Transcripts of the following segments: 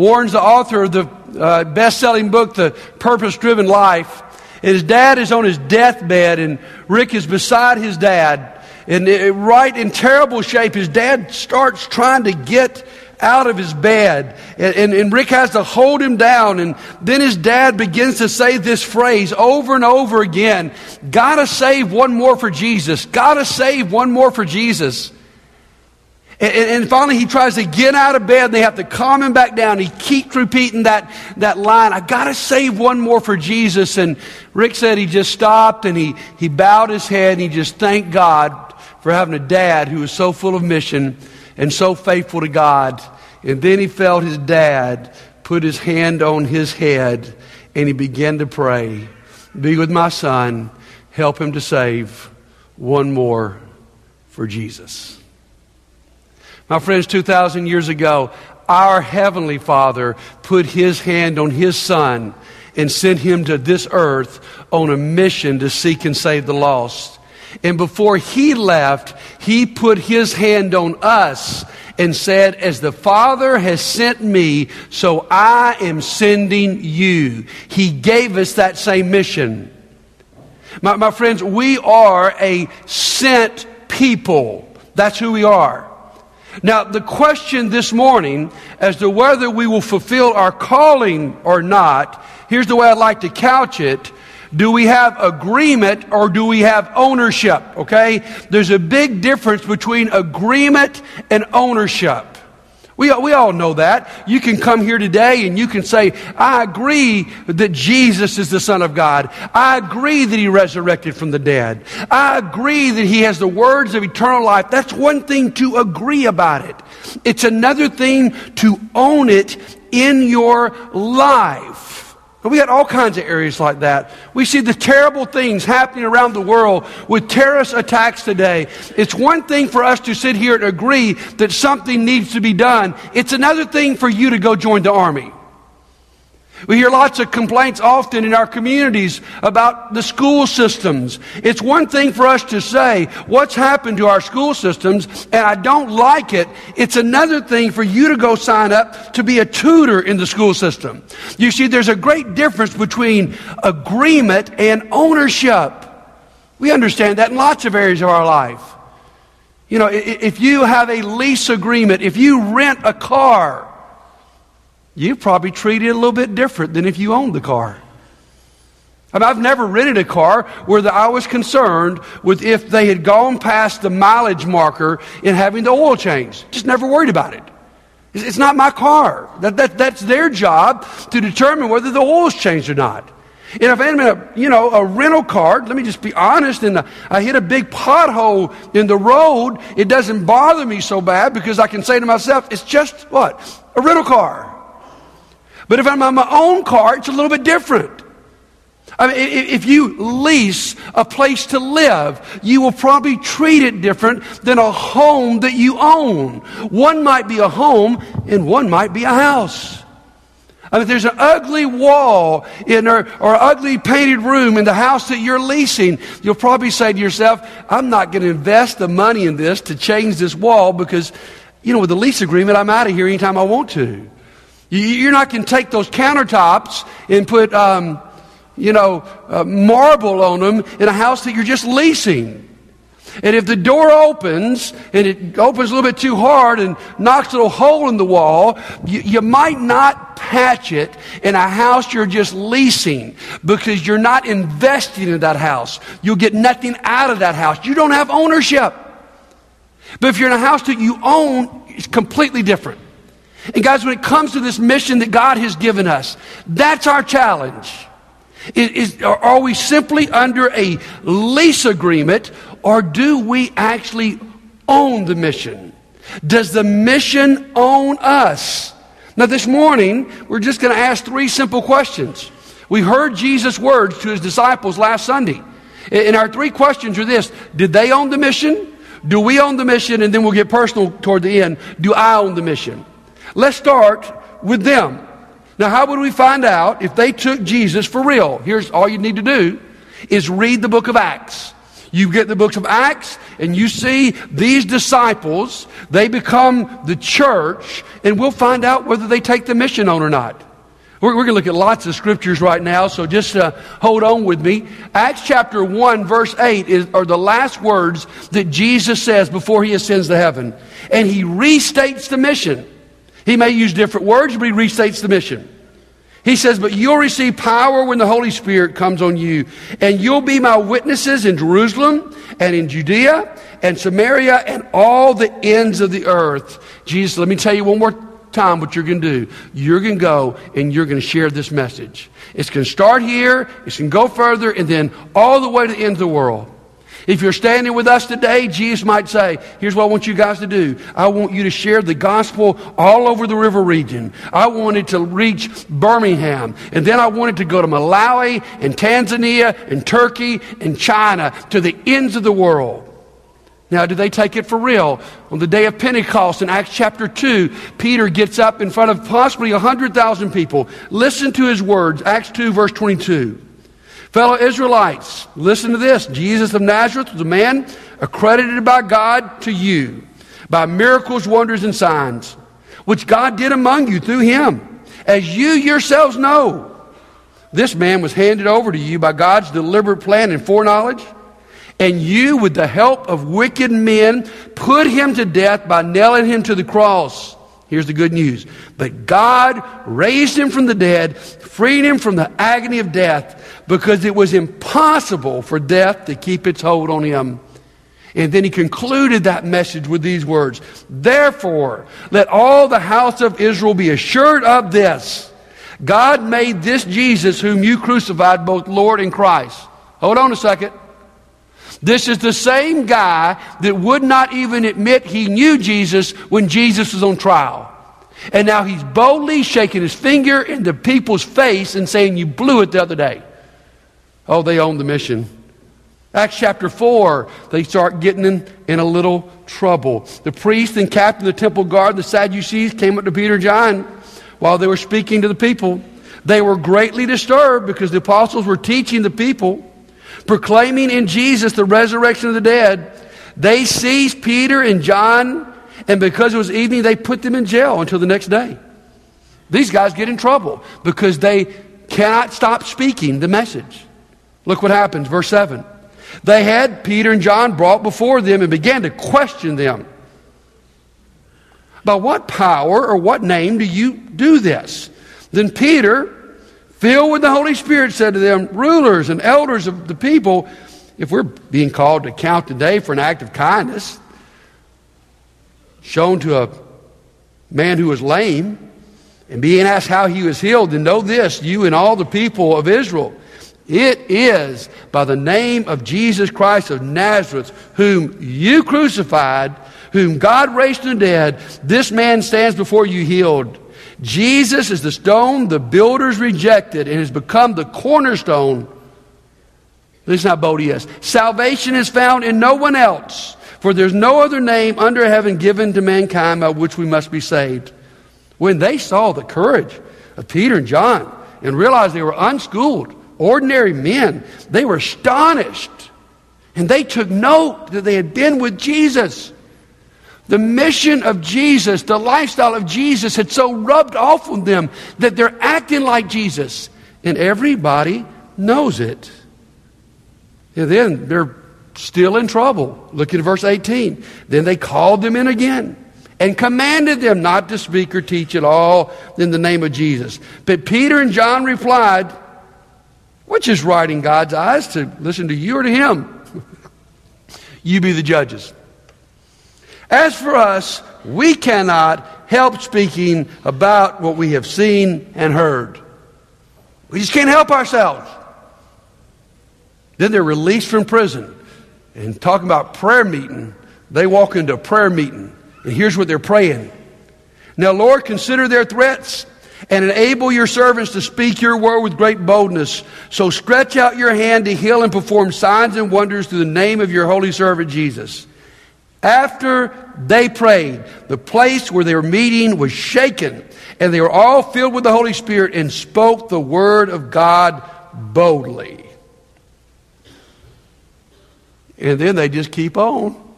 Warren's the author of the uh, best selling book, The Purpose Driven Life. And his dad is on his deathbed, and Rick is beside his dad. And it, right in terrible shape, his dad starts trying to get out of his bed. And, and, and, Rick has to hold him down. And then his dad begins to say this phrase over and over again Gotta save one more for Jesus. Gotta save one more for Jesus. And, and, finally, he tries to get out of bed. And they have to calm him back down. He keeps repeating that, that line I got to save one more for Jesus. And Rick said he just stopped and he, he bowed his head and he just thanked God for having a dad who was so full of mission and so faithful to God. And then he felt his dad put his hand on his head and he began to pray Be with my son, help him to save one more for Jesus. My friends, 2,000 years ago, our Heavenly Father put His hand on His Son and sent Him to this earth on a mission to seek and save the lost. And before He left, He put His hand on us and said, As the Father has sent me, so I am sending you. He gave us that same mission. My, my friends, we are a sent people. That's who we are. Now, the question this morning as to whether we will fulfill our calling or not, here's the way I'd like to couch it. Do we have agreement or do we have ownership? Okay? There's a big difference between agreement and ownership. We, we all know that. You can come here today and you can say, I agree that Jesus is the Son of God. I agree that He resurrected from the dead. I agree that He has the words of eternal life. That's one thing to agree about it. It's another thing to own it in your life. We got all kinds of areas like that. We see the terrible things happening around the world with terrorist attacks today. It's one thing for us to sit here and agree that something needs to be done. It's another thing for you to go join the army. We hear lots of complaints often in our communities about the school systems. It's one thing for us to say what's happened to our school systems and I don't like it. It's another thing for you to go sign up to be a tutor in the school system. You see, there's a great difference between agreement and ownership. We understand that in lots of areas of our life. You know, if you have a lease agreement, if you rent a car, you probably treat it a little bit different than if you owned the car. I mean, I've never rented a car where the, I was concerned with if they had gone past the mileage marker in having the oil changed. Just never worried about it. It's, it's not my car. That, that, that's their job to determine whether the oil's changed or not. And if I'm in a, you know, a rental car, let me just be honest, and I hit a big pothole in the road, it doesn't bother me so bad because I can say to myself, it's just what? A rental car. But if I'm on my own car, it's a little bit different. I mean, if you lease a place to live, you will probably treat it different than a home that you own. One might be a home and one might be a house. I mean, if there's an ugly wall in or, or ugly painted room in the house that you're leasing, you'll probably say to yourself, I'm not going to invest the money in this to change this wall because, you know, with the lease agreement, I'm out of here anytime I want to. You're not going to take those countertops and put, um, you know, uh, marble on them in a house that you're just leasing. And if the door opens and it opens a little bit too hard and knocks a little hole in the wall, you, you, might not patch it in a house you're just leasing because you're not investing in that house. You'll get nothing out of that house. You don't have ownership. But if you're in a house that you own, it's completely different. And guys, when it comes to this mission that God has given us, that's our challenge. Is, is, are we simply under a lease agreement or do we actually own the mission? Does the mission own us? Now, this morning, we're just going to ask three simple questions. We heard Jesus' words to his disciples last Sunday. And our three questions are this Did they own the mission? Do we own the mission? And then we'll get personal toward the end. Do I own the mission? Let's start with them. Now, how would we find out if they took Jesus for real? Here's all you need to do is read the book of Acts. You get the books of Acts and you see these disciples, they become the church, and we'll find out whether they take the mission on or not. We're, we're going to look at lots of scriptures right now, so just uh, hold on with me. Acts chapter 1, verse 8 is, are the last words that Jesus says before he ascends to heaven. And he restates the mission. He may use different words, but he restates the mission. He says, But you'll receive power when the Holy Spirit comes on you, and you'll be my witnesses in Jerusalem and in Judea and Samaria and all the ends of the earth. Jesus, let me tell you one more time what you're going to do. You're going to go and you're going to share this message. It's going to start here, it's going to go further, and then all the way to the end of the world. If you're standing with us today, Jesus might say, Here's what I want you guys to do. I want you to share the gospel all over the river region. I wanted to reach Birmingham, and then I wanted to go to Malawi and Tanzania and Turkey and China to the ends of the world. Now, do they take it for real? On the day of Pentecost in Acts chapter 2, Peter gets up in front of possibly 100,000 people. Listen to his words, Acts 2, verse 22. Fellow Israelites, listen to this. Jesus of Nazareth was a man accredited by God to you by miracles, wonders, and signs, which God did among you through him. As you yourselves know, this man was handed over to you by God's deliberate plan and foreknowledge and you, with the help of wicked men, put him to death by nailing him to the cross. Here's the good news. But God raised him from the dead, freed him from the agony of death, because it was impossible for death to keep its hold on him. And then he concluded that message with these words Therefore, let all the house of Israel be assured of this God made this Jesus, whom you crucified, both Lord and Christ. Hold on a second. This is the same guy that would not even admit he knew Jesus when Jesus was on trial. And now he's boldly shaking his finger in the people's face and saying, You blew it the other day. Oh, they own the mission. Acts chapter 4, they start getting in, in a little trouble. The priest and captain of the temple guard, the Sadducees, came up to Peter and John while they were speaking to the people. They were greatly disturbed because the apostles were teaching the people proclaiming in Jesus the resurrection of the dead. They seized Peter and John, and because it was evening, they put them in jail until the next day. These guys get in trouble because they cannot stop speaking the message. Look what happens, verse 7. They had Peter and John brought before them and began to question them. By what power or what name do you do this? Then Peter, filled with the Holy Spirit, said to them, Rulers and elders of the people, if we're being called to account today for an act of kindness shown to a man who was lame, and being asked how he was healed, then know this, you and all the people of Israel. It is by the name of Jesus Christ of Nazareth, whom you crucified, whom God raised from the dead, this man stands before you healed. Jesus is the stone the builders rejected and has become the cornerstone. Listen how bold he is. Salvation is found in no one else, for there's no other name under heaven given to mankind by which we must be saved. When they saw the courage of Peter and John and realized they were unschooled, ordinary men, they were astonished. And they took note that they had been with Jesus. The mission of Jesus, the lifestyle of Jesus had so rubbed off on them that they're acting like Jesus. And everybody knows it. And then they're still in trouble. Look at verse 18. Then they called them in again and commanded them not to speak or teach at all in the name of Jesus. But Peter and John replied, Which is right in God's eyes to listen to you or to him? you be the judges. As for us, we cannot help speaking about what we have seen and heard. We just can't help ourselves. Then they're released from prison. And talking about prayer meeting, they walk into a prayer meeting. And here's what they're praying. Now, Lord, consider their threats and enable your servants to speak your word with great boldness. So stretch out your hand to heal and perform signs and wonders through the name of your holy servant Jesus. After they prayed, the place where they were meeting was shaken, and they were all filled with the Holy Spirit and spoke the word of God boldly. And then they just keep on.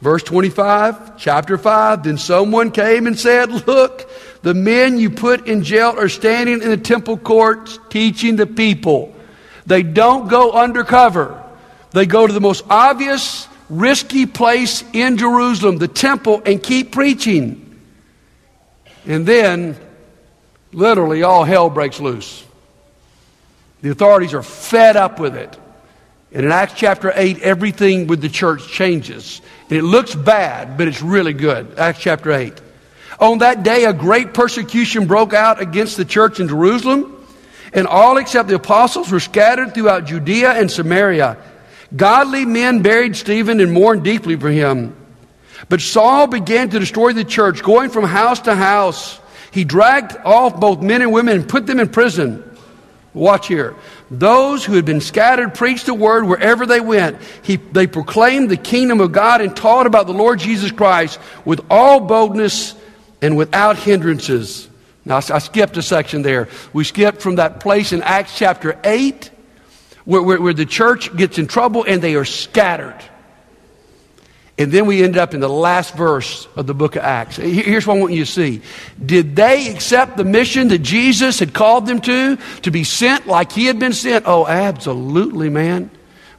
Verse 25, chapter 5. Then someone came and said, Look, the men you put in jail are standing in the temple courts teaching the people. They don't go undercover, they go to the most obvious, risky place in Jerusalem, the temple, and keep preaching. And then, literally, all hell breaks loose. The authorities are fed up with it. And in Acts chapter 8, everything with the church changes. And it looks bad, but it's really good. Acts chapter 8. On that day, a great persecution broke out against the church in Jerusalem, and all except the apostles were scattered throughout Judea and Samaria. Godly men buried Stephen and mourned deeply for him. But Saul began to destroy the church, going from house to house. He dragged off both men and women and put them in prison. Watch here. Those who had been scattered preached the word wherever they went. He, they proclaimed the kingdom of God and taught about the Lord Jesus Christ with all boldness and without hindrances. Now, I skipped a section there. We skipped from that place in Acts chapter 8 where, where, where the church gets in trouble and they are scattered. And then we end up in the last verse of the book of Acts. Here's what I want you to see. Did they accept the mission that Jesus had called them to, to be sent like he had been sent? Oh, absolutely, man.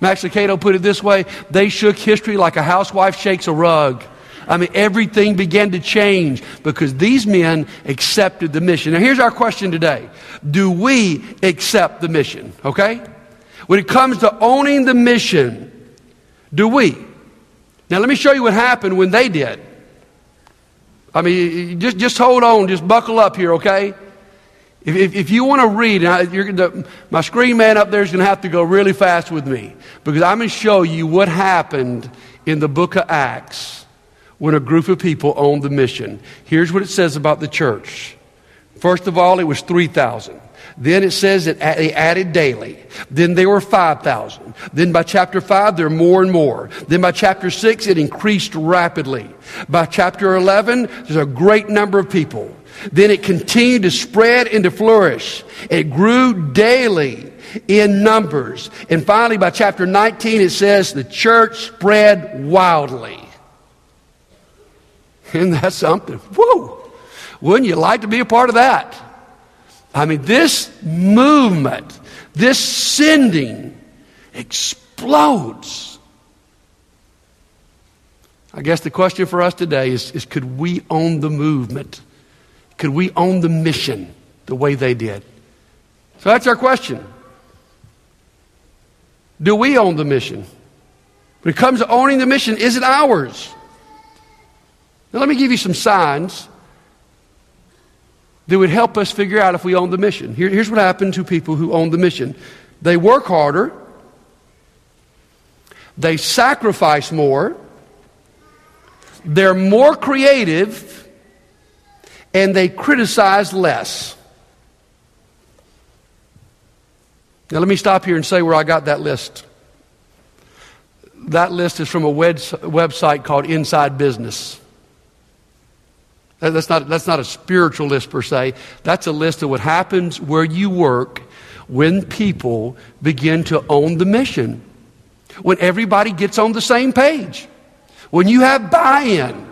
Max Lucado put it this way they shook history like a housewife shakes a rug. I mean, everything began to change because these men accepted the mission. Now, here's our question today Do we accept the mission? Okay? When it comes to owning the mission, do we? Now, let me show you what happened when they did. I mean, just, just hold on, just buckle up here, okay? If, if, if you want to read, the, my screen man up there is going to have to go really fast with me because I'm going to show you what happened in the book of Acts when a group of people owned the mission. Here's what it says about the church. First of all, it was 3,000. Then it says that they added daily. Then they were 5,000. Then by chapter 5, there are more and more. Then by chapter 6, it increased rapidly. By chapter 11, there's a great number of people. Then it continued to spread and to flourish. It grew daily in numbers. And finally, by chapter 19, it says the church spread wildly. Isn't that something? Whoa! Wouldn't you like to be a part of that? I mean, this movement, this sending explodes. I guess the question for us today is, is could we own the movement? Could we own the mission the way they did? So that's our question. Do we own the mission? When it comes to owning the mission, is it ours? Now, let me give you some signs that would help us figure out if we own the mission. Here, here's what happened to people who own the mission they work harder, they sacrifice more, they're more creative, and they criticize less. Now, let me stop here and say where I got that list. That list is from a website called Inside Business. That's not, that's not a spiritual list per se. That's a list of what happens where you work when people begin to own the mission. When everybody gets on the same page. When you have buy in.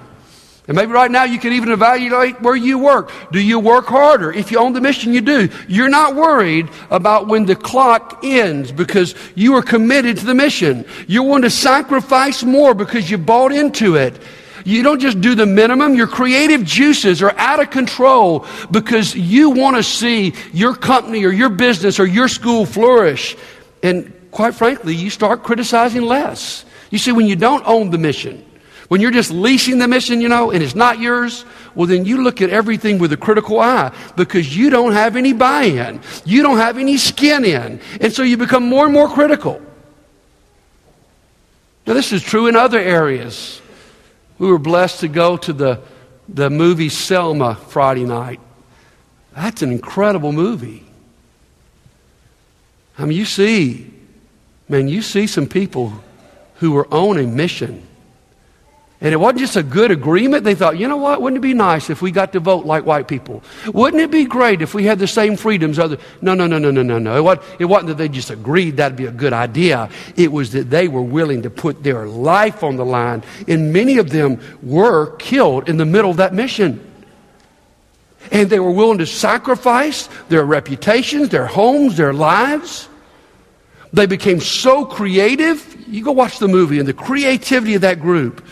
And maybe right now you can even evaluate where you work. Do you work harder? If you own the mission, you do. You're not worried about when the clock ends because you are committed to the mission. You want to sacrifice more because you bought into it. You don't just do the minimum. Your creative juices are out of control because you want to see your company or your business or your school flourish. And quite frankly, you start criticizing less. You see, when you don't own the mission, when you're just leasing the mission, you know, and it's not yours, well, then you look at everything with a critical eye because you don't have any buy in. You don't have any skin in. And so you become more and more critical. Now, this is true in other areas. We were blessed to go to the, the movie Selma Friday night. That's an incredible movie. I mean, you see, man, you see some people who are on a mission. And it wasn't just a good agreement. They thought, you know what? Wouldn't it be nice if we got to vote like white people? Wouldn't it be great if we had the same freedoms? Other no, no, no, no, no, no, no. It wasn't, it wasn't that they just agreed that'd be a good idea. It was that they were willing to put their life on the line, and many of them were killed in the middle of that mission. And they were willing to sacrifice their reputations, their homes, their lives. They became so creative. You go watch the movie and the creativity of that group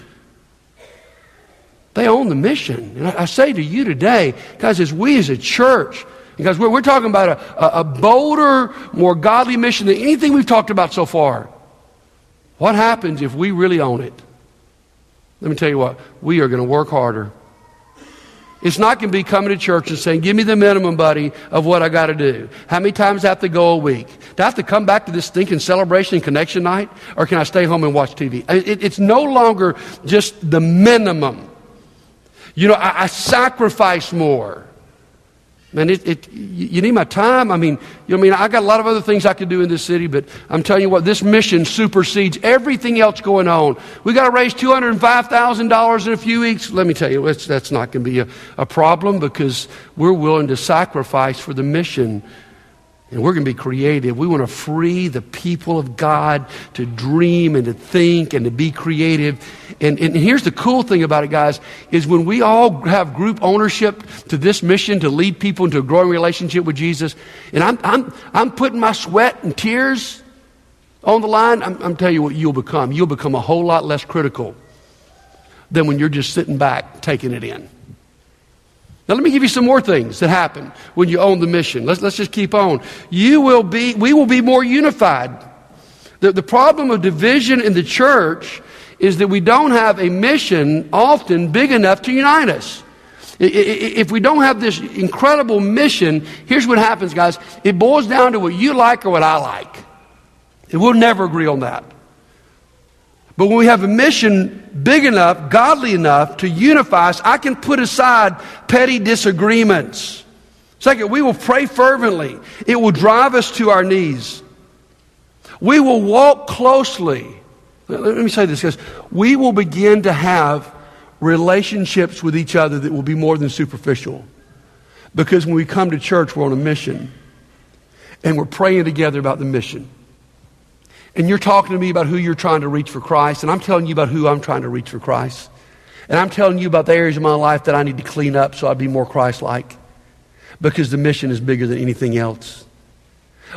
they own the mission. And I, say to you today, guys, as we as a church, because we're, we're talking about a, a, a bolder, more godly mission than anything we've talked about so far. What happens if we really own it? Let me tell you what, we are going to work harder. It's not going to be coming to church and saying, Give me the minimum, buddy, of what I got to do. How many times I have to go a week? Do I have to come back to this stinking celebration and connection night? Or can I stay home and watch TV? It, it's no longer just the minimum. You know, I, I sacrifice more. Man, it, it, you need my time. I mean, you know, I mean, I got a lot of other things I could do in this city, but I'm telling you what, this mission supersedes everything else going on. We got to raise $205,000 in a few weeks. Let me tell you, that's, that's not going to be a, a problem because we're willing to sacrifice for the mission and we're going to be creative. We want to free the people of God to dream and to think and to be creative. And, and here's the cool thing about it, guys, is when we all have group ownership to this mission to lead people into a growing relationship with Jesus, and I'm, I'm, I'm putting my sweat and tears on the line, I'm, I'm telling you what you'll become. You'll become a whole lot less critical than when you're just sitting back taking it in. Now, let me give you some more things that happen when you own the mission. Let's, let's just keep on. You will be, we will be more unified. The, the problem of division in the church is that we don't have a mission often big enough to unite us. If we don't have this incredible mission, here's what happens, guys. It boils down to what you like or what I like. And we'll never agree on that. But when we have a mission big enough, godly enough to unify us, I can put aside petty disagreements. Second, we will pray fervently. It will drive us to our knees. We will walk closely. Let me say this, guys. We will begin to have relationships with each other that will be more than superficial. Because when we come to church, we're on a mission. And we're praying together about the mission. And you're talking to me about who you're trying to reach for Christ, and I'm telling you about who I'm trying to reach for Christ. And I'm telling you about the areas of my life that I need to clean up so I'd be more Christ like. Because the mission is bigger than anything else.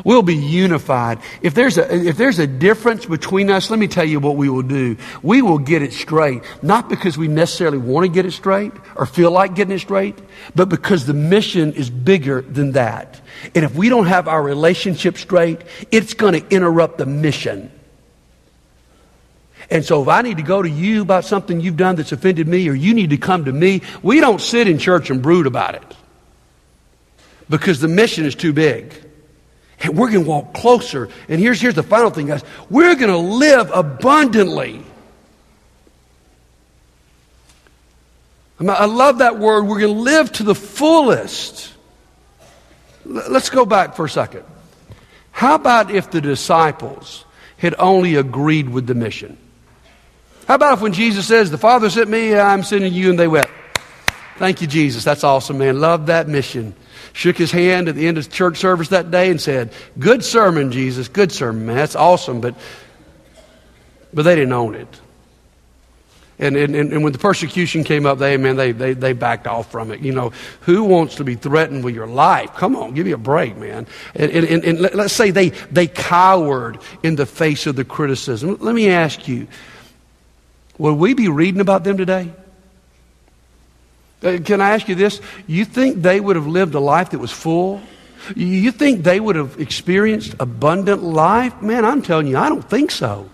We'll be unified. If there's, a, if there's a difference between us, let me tell you what we will do. We will get it straight. Not because we necessarily want to get it straight or feel like getting it straight, but because the mission is bigger than that. And if we don't have our relationship straight, it's going to interrupt the mission. And so if I need to go to you about something you've done that's offended me, or you need to come to me, we don't sit in church and brood about it. Because the mission is too big. And we're going to walk closer. And here's, here's the final thing, guys. We're going to live abundantly. I love that word. We're going to live to the fullest. Let's go back for a second. How about if the disciples had only agreed with the mission? How about if when Jesus says, The Father sent me, I'm sending you, and they went, Thank you, Jesus. That's awesome, man. Love that mission. Shook his hand at the end of church service that day and said, Good sermon, Jesus. Good sermon, man. That's awesome. But, but they didn't own it. And, and, and when the persecution came up, they, man, they, they, they backed off from it. You know, who wants to be threatened with your life? Come on, give me a break, man. And, and, and, and let's say they, they cowered in the face of the criticism. Let me ask you, will we be reading about them today? Uh, can I ask you this? You think they would have lived a life that was full? You think they would have experienced abundant life? Man, I'm telling you, I don't think so.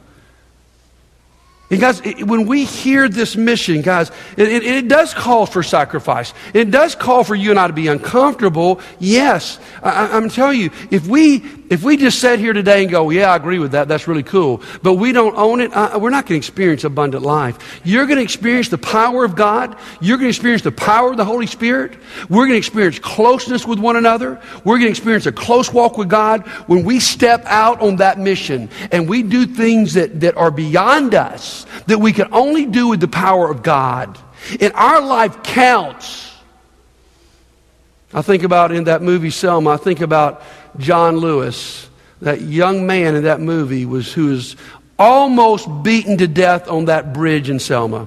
And guys, when we hear this mission, guys, it, it, it, does call for sacrifice. It does call for you and I to be uncomfortable. Yes, I, I'm telling you, if we if we just sat here today and go, yeah, I agree with that, that's really cool, but we don't own it, we're not going to experience abundant life. You're going to experience the power of God. You're going to experience the power of the Holy Spirit. We're going to experience closeness with one another. We're going to experience a close walk with God when we step out on that mission and we do things that, that are beyond us that we can only do with the power of God. And our life counts. I think about in that movie Selma, I think about John Lewis, that young man in that movie was who was almost beaten to death on that bridge in Selma.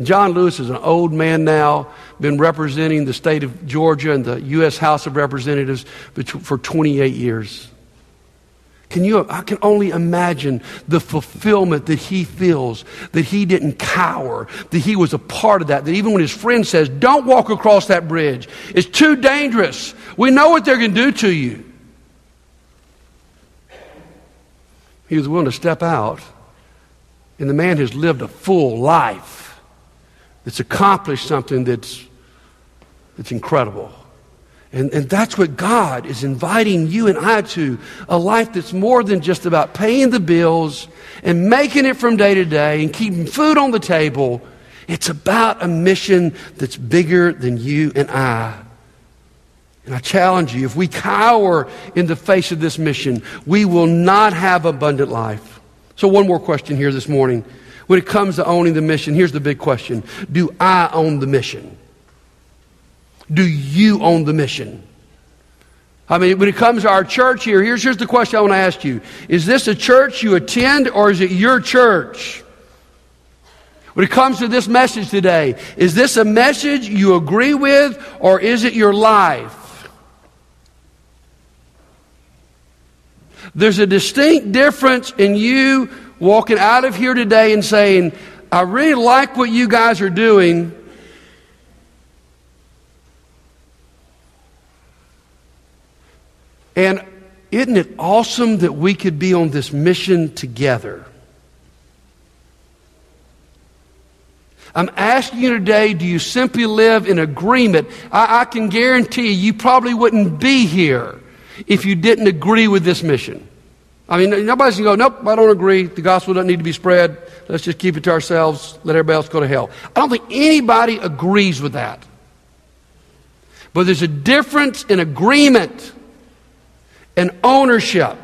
John Lewis is an old man now, been representing the state of Georgia and the U.S. House of Representatives for 28 years. Can you, I can only imagine the fulfillment that he feels, that he didn't cower, that he was a part of that, that even when his friend says, don't walk across that bridge, it's too dangerous. We know what they're going to do to you. He was willing to step out, and the man has lived a full life that's accomplished something that's, that's incredible. And, and that's what God is inviting you and I to a life that's more than just about paying the bills and making it from day to day and keeping food on the table. It's about a mission that's bigger than you and I. And I challenge you if we cower in the face of this mission, we will not have abundant life. So, one more question here this morning. When it comes to owning the mission, here's the big question Do I own the mission? Do you own the mission? I mean, when it comes to our church here, here's, here's the question I want to ask you Is this a church you attend or is it your church? When it comes to this message today, is this a message you agree with or is it your life? There's a distinct difference in you walking out of here today and saying, I really like what you guys are doing, And isn't it awesome that we could be on this mission together? I'm asking you today do you simply live in agreement? I, I, can guarantee you, you probably wouldn't be here if you didn't agree with this mission. I mean, nobody's going to go, nope, I don't agree. The gospel doesn't need to be spread. Let's just keep it to ourselves. Let everybody else go to hell. I don't think anybody agrees with that. But there's a difference in agreement and ownership.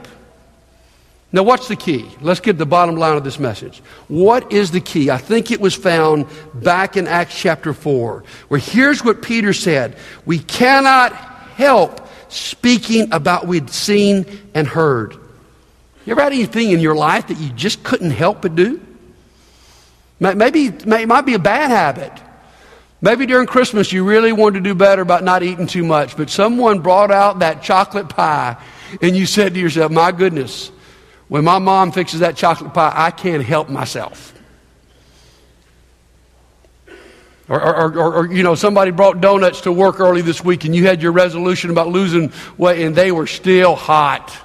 Now, what's the key? Let's get the bottom line of this message. What is the key? I think it was found back in Acts chapter 4, where here's what Peter said We cannot help speaking about what we'd seen and heard. You ever had anything in your life that you just couldn't help but do? Maybe it might be a bad habit. Maybe during Christmas you really wanted to do better about not eating too much, but someone brought out that chocolate pie and you said to yourself, My goodness, when my mom fixes that chocolate pie, I can't help myself. Or, or, or, or, you know, somebody brought donuts to work early this week and you had your resolution about losing weight and they were still hot.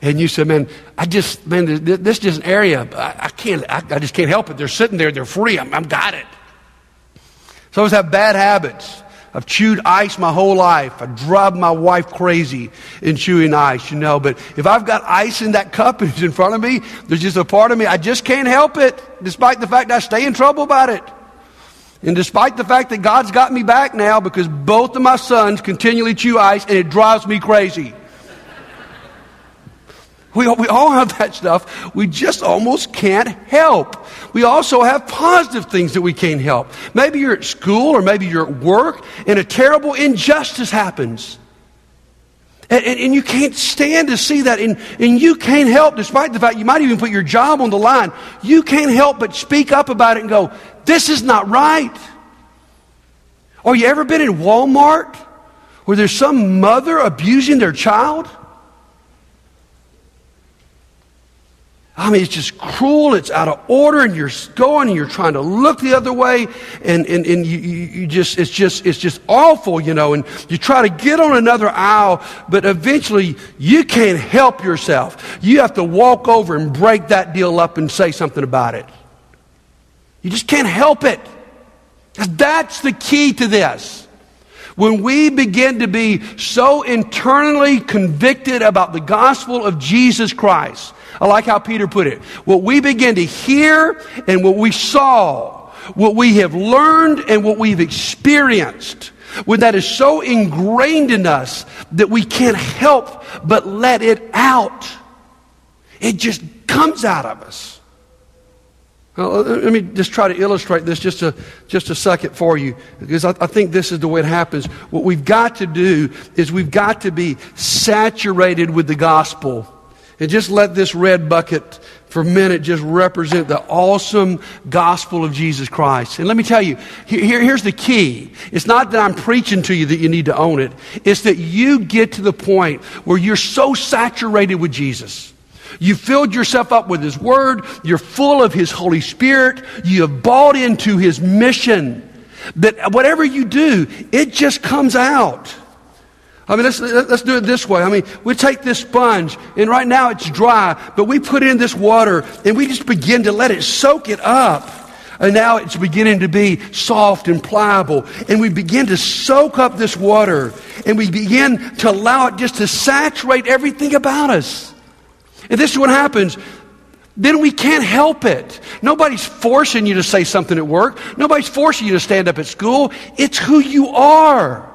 And you said, man, I just, man, this is just an area, I, I can't, I, I, just can't help it. They're sitting there, they're free, I'm, I've got it. Some of us have bad habits. I've chewed ice my whole life. I drive my wife crazy in chewing ice, you know. But if I've got ice in that cup and it's in front of me, there's just a part of me, I just can't help it, despite the fact I stay in trouble about it. And despite the fact that God's got me back now because both of my sons continually chew ice and it drives me crazy. We, we all have that stuff. We just almost can't help. We also have positive things that we can't help. Maybe you're at school or maybe you're at work and a terrible injustice happens. And, and, and, you can't stand to see that. And, and you can't help, despite the fact you might even put your job on the line, you can't help but speak up about it and go, this is not right. Or you ever been in Walmart where there's some mother abusing their child? I mean, it's just cruel. It's out of order, and you're going and you're trying to look the other way, and, and, and you, you just, it's just, it's just awful, you know, and you try to get on another aisle, but eventually you can't help yourself. You have to walk over and break that deal up and say something about it. You just can't help it. That's the key to this. When we begin to be so internally convicted about the gospel of Jesus Christ, I like how Peter put it. What we begin to hear and what we saw, what we have learned and what we've experienced, when that is so ingrained in us that we can't help but let it out, it just comes out of us. Well, uh, let me just try to illustrate this just a, just a second for you, because I, I think this is the way it happens. What we've got to do is we've got to be saturated with the gospel. And just let this red bucket for a minute just represent the awesome gospel of Jesus Christ. And let me tell you, here, here's the key. It's not that I'm preaching to you that you need to own it. It's that you get to the point where you're so saturated with Jesus you filled yourself up with His Word. You're full of His Holy Spirit. You have bought into His mission. That whatever you do, it just comes out. I mean, let's, let's do it this way. I mean, we take this sponge, and right now it's dry, but we put in this water, and we just begin to let it soak it up. And now it's beginning to be soft and pliable. And we begin to soak up this water, and we begin to allow it just to saturate everything about us. And this is what happens. Then we can't help it. Nobody's forcing you to say something at work. Nobody's forcing you to stand up at school. It's who you are.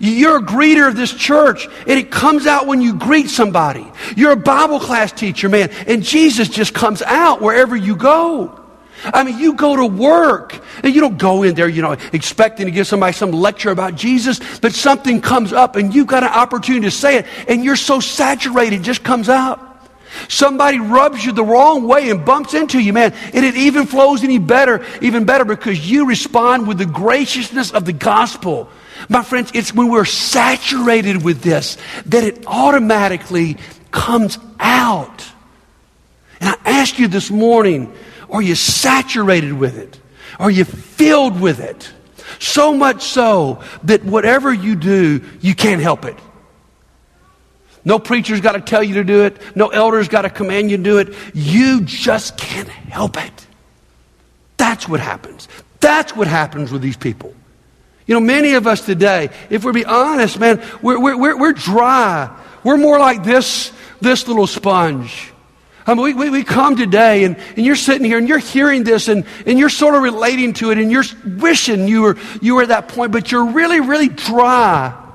You're a greeter of this church, and it comes out when you greet somebody. You're a Bible class teacher, man, and Jesus just comes out wherever you go. I mean, you go to work and you don't go in there, you know, expecting to give somebody some lecture about Jesus, but something comes up and you've got an opportunity to say it, and you're so saturated, it just comes out. Somebody rubs you the wrong way and bumps into you, man, and it even flows any better, even better because you respond with the graciousness of the gospel. My friends, it's when we're saturated with this that it automatically comes out. And I ask you this morning, are you saturated with it? Are you filled with it? So much so that whatever you do, you can't help it. No preacher's got to tell you to do it. No elder's got to command you to do it. You just can't help it. That's what happens. That's what happens with these people. You know, many of us today, if we be honest, man, we're, we're, we're, dry. We're more like this, this little sponge. I mean, we, we, we come today and, and you're sitting here and you're hearing this and, and you're sort of relating to it and you're wishing you were, you were at that point, but you're really, really dry.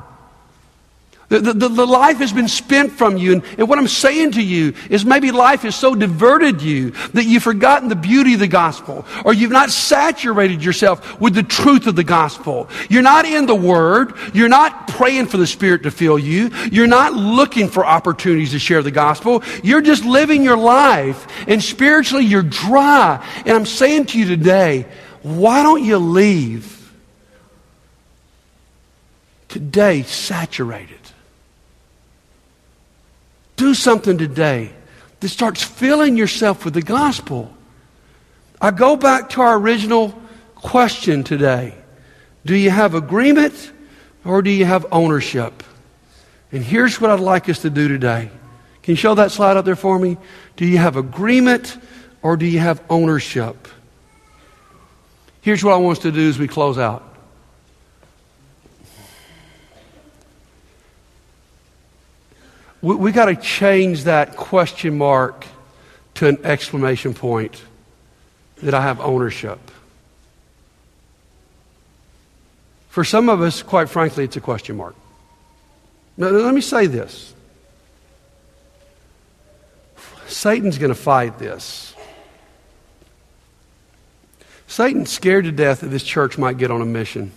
The, the, the, life has been spent from you. And, and what I'm saying to you is maybe life has so diverted you that you've forgotten the beauty of the gospel, or you've not saturated yourself with the truth of the gospel. You're not in the Word. You're not praying for the Spirit to fill you. You're not looking for opportunities to share the gospel. You're just living your life, and spiritually you're dry. And I'm saying to you today, why don't you leave today saturated? Do something today that starts filling yourself with the gospel. I go back to our original question today Do you have agreement or do you have ownership? And here's what I'd like us to do today. Can you show that slide up there for me? Do you have agreement or do you have ownership? Here's what I want us to do as we close out. We, we got to change that question mark to an exclamation point that I have ownership. For some of us, quite frankly, it's a question mark. Now, let me say this Satan's going to fight this. Satan's scared to death that this church might get on a mission.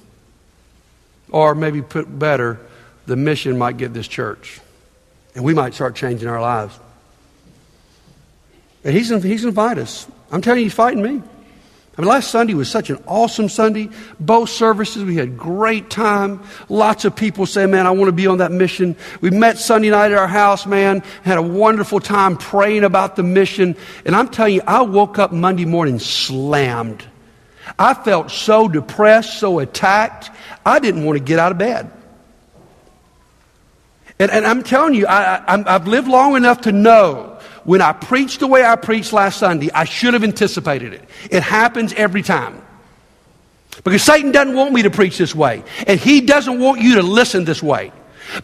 Or maybe put better, the mission might get this church. And we might start changing our lives. And he's, he's going us. I'm telling you, he's fighting me. I mean, last Sunday was such an awesome Sunday. Both services, we had great time. Lots of people say, man, I want to be on that mission. We met Sunday night at our house, man, had a wonderful time praying about the mission. And I'm telling you, I woke up Monday morning slammed. I felt so depressed, so attacked, I didn't want to get out of bed. And, and I'm telling you, I, I, I've lived long enough to know when I preached the way I preached last Sunday, I should have anticipated it. It happens every time. Because Satan doesn't want me to preach this way. And he doesn't want you to listen this way.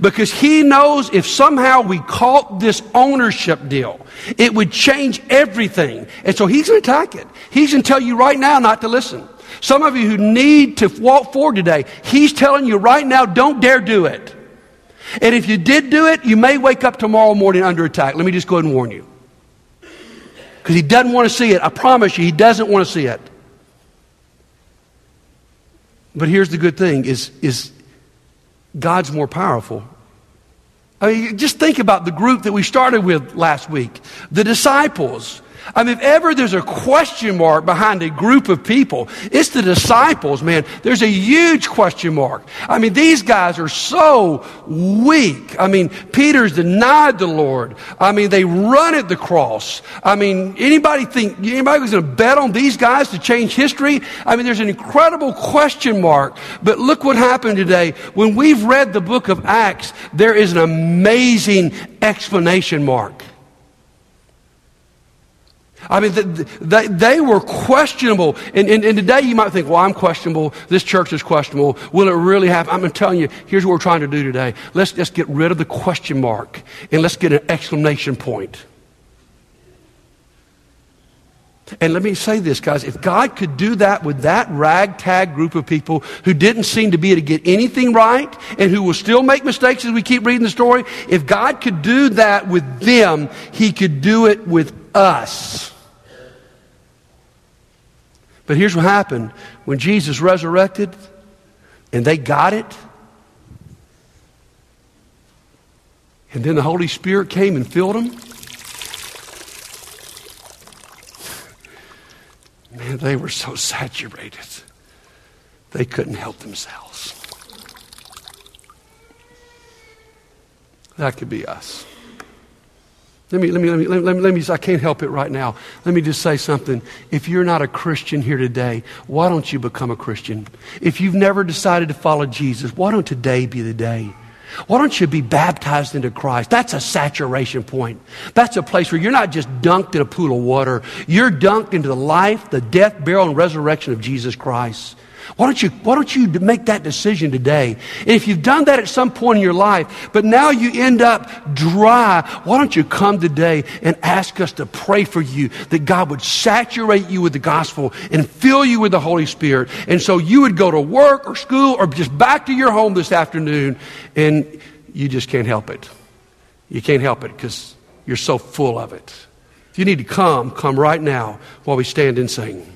Because he knows if somehow we caught this ownership deal, it would change everything. And so he's going to attack it. He's going to tell you right now not to listen. Some of you who need to walk forward today, he's telling you right now, don't dare do it. And if you did do it, you may wake up tomorrow morning under attack. Let me just go ahead and warn you. Because he doesn't want to see it. I promise you, he doesn't want to see it. But here's the good thing is, is God's more powerful. I mean, just think about the group that we started with last week the disciples. I mean, if ever there's a question mark behind a group of people, it's the disciples, man. There's a huge question mark. I mean, these guys are so weak. I mean, Peter's denied the Lord. I mean, they run at the cross. I mean, anybody think, anybody was going to bet on these guys to change history? I mean, there's an incredible question mark. But look what happened today. When we've read the book of Acts, there is an amazing explanation mark. I mean, they, they were questionable. And, and, and, today you might think, well, I'm questionable. This church is questionable. Will it really happen? I'm telling you, here's what we're trying to do today. Let's just get rid of the question mark and let's get an exclamation point. And let me say this, guys. If God could do that with that ragtag group of people who didn't seem to be able to get anything right and who will still make mistakes as we keep reading the story, if God could do that with them, He could do it with us. But here's what happened when Jesus resurrected and they got it. And then the Holy Spirit came and filled them. Man, they were so saturated, they couldn't help themselves. That could be us. Let me, let me, let me, let me, let me, I can't help it right now. Let me just say something. If you're not a Christian here today, why don't you become a Christian? If you've never decided to follow Jesus, why don't today be the day? Why don't you be baptized into Christ? That's a saturation point. That's a place where you're not just dunked in a pool of water. You're dunked into the life, the death, burial, and resurrection of Jesus Christ. Why don't you, why don't you make that decision today? And if you've done that at some point in your life, but now you end up dry, why don't you come today and ask us to pray for you that God would saturate you with the gospel and fill you with the Holy Spirit. And so you would go to work or school or just back to your home this afternoon and you just can't help it. You can't help it because you're so full of it. If you need to come, come right now while we stand and sing.